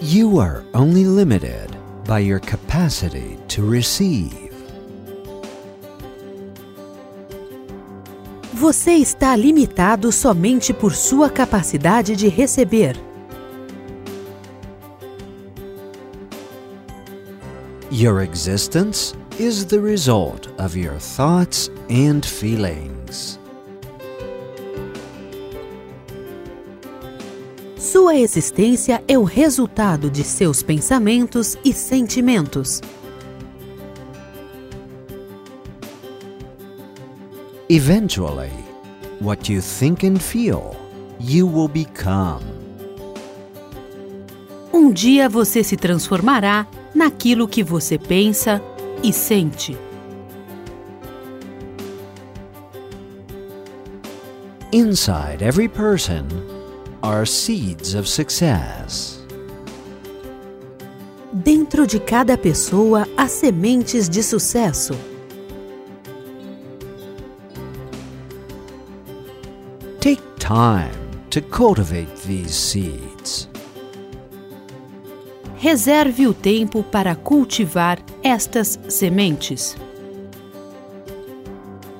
You are only limited by your capacity to receive. Você está limitado somente por sua capacidade de receber. Your existence is the result of your thoughts and feelings. Sua existência é o resultado de seus pensamentos e sentimentos. Eventually, what you think and feel, you will become. Um dia você se transformará naquilo que você pensa e sente. Inside every person are seeds of success. Dentro de cada pessoa há sementes de sucesso. Take time to cultivate these seeds. Reserve o tempo para cultivar estas sementes.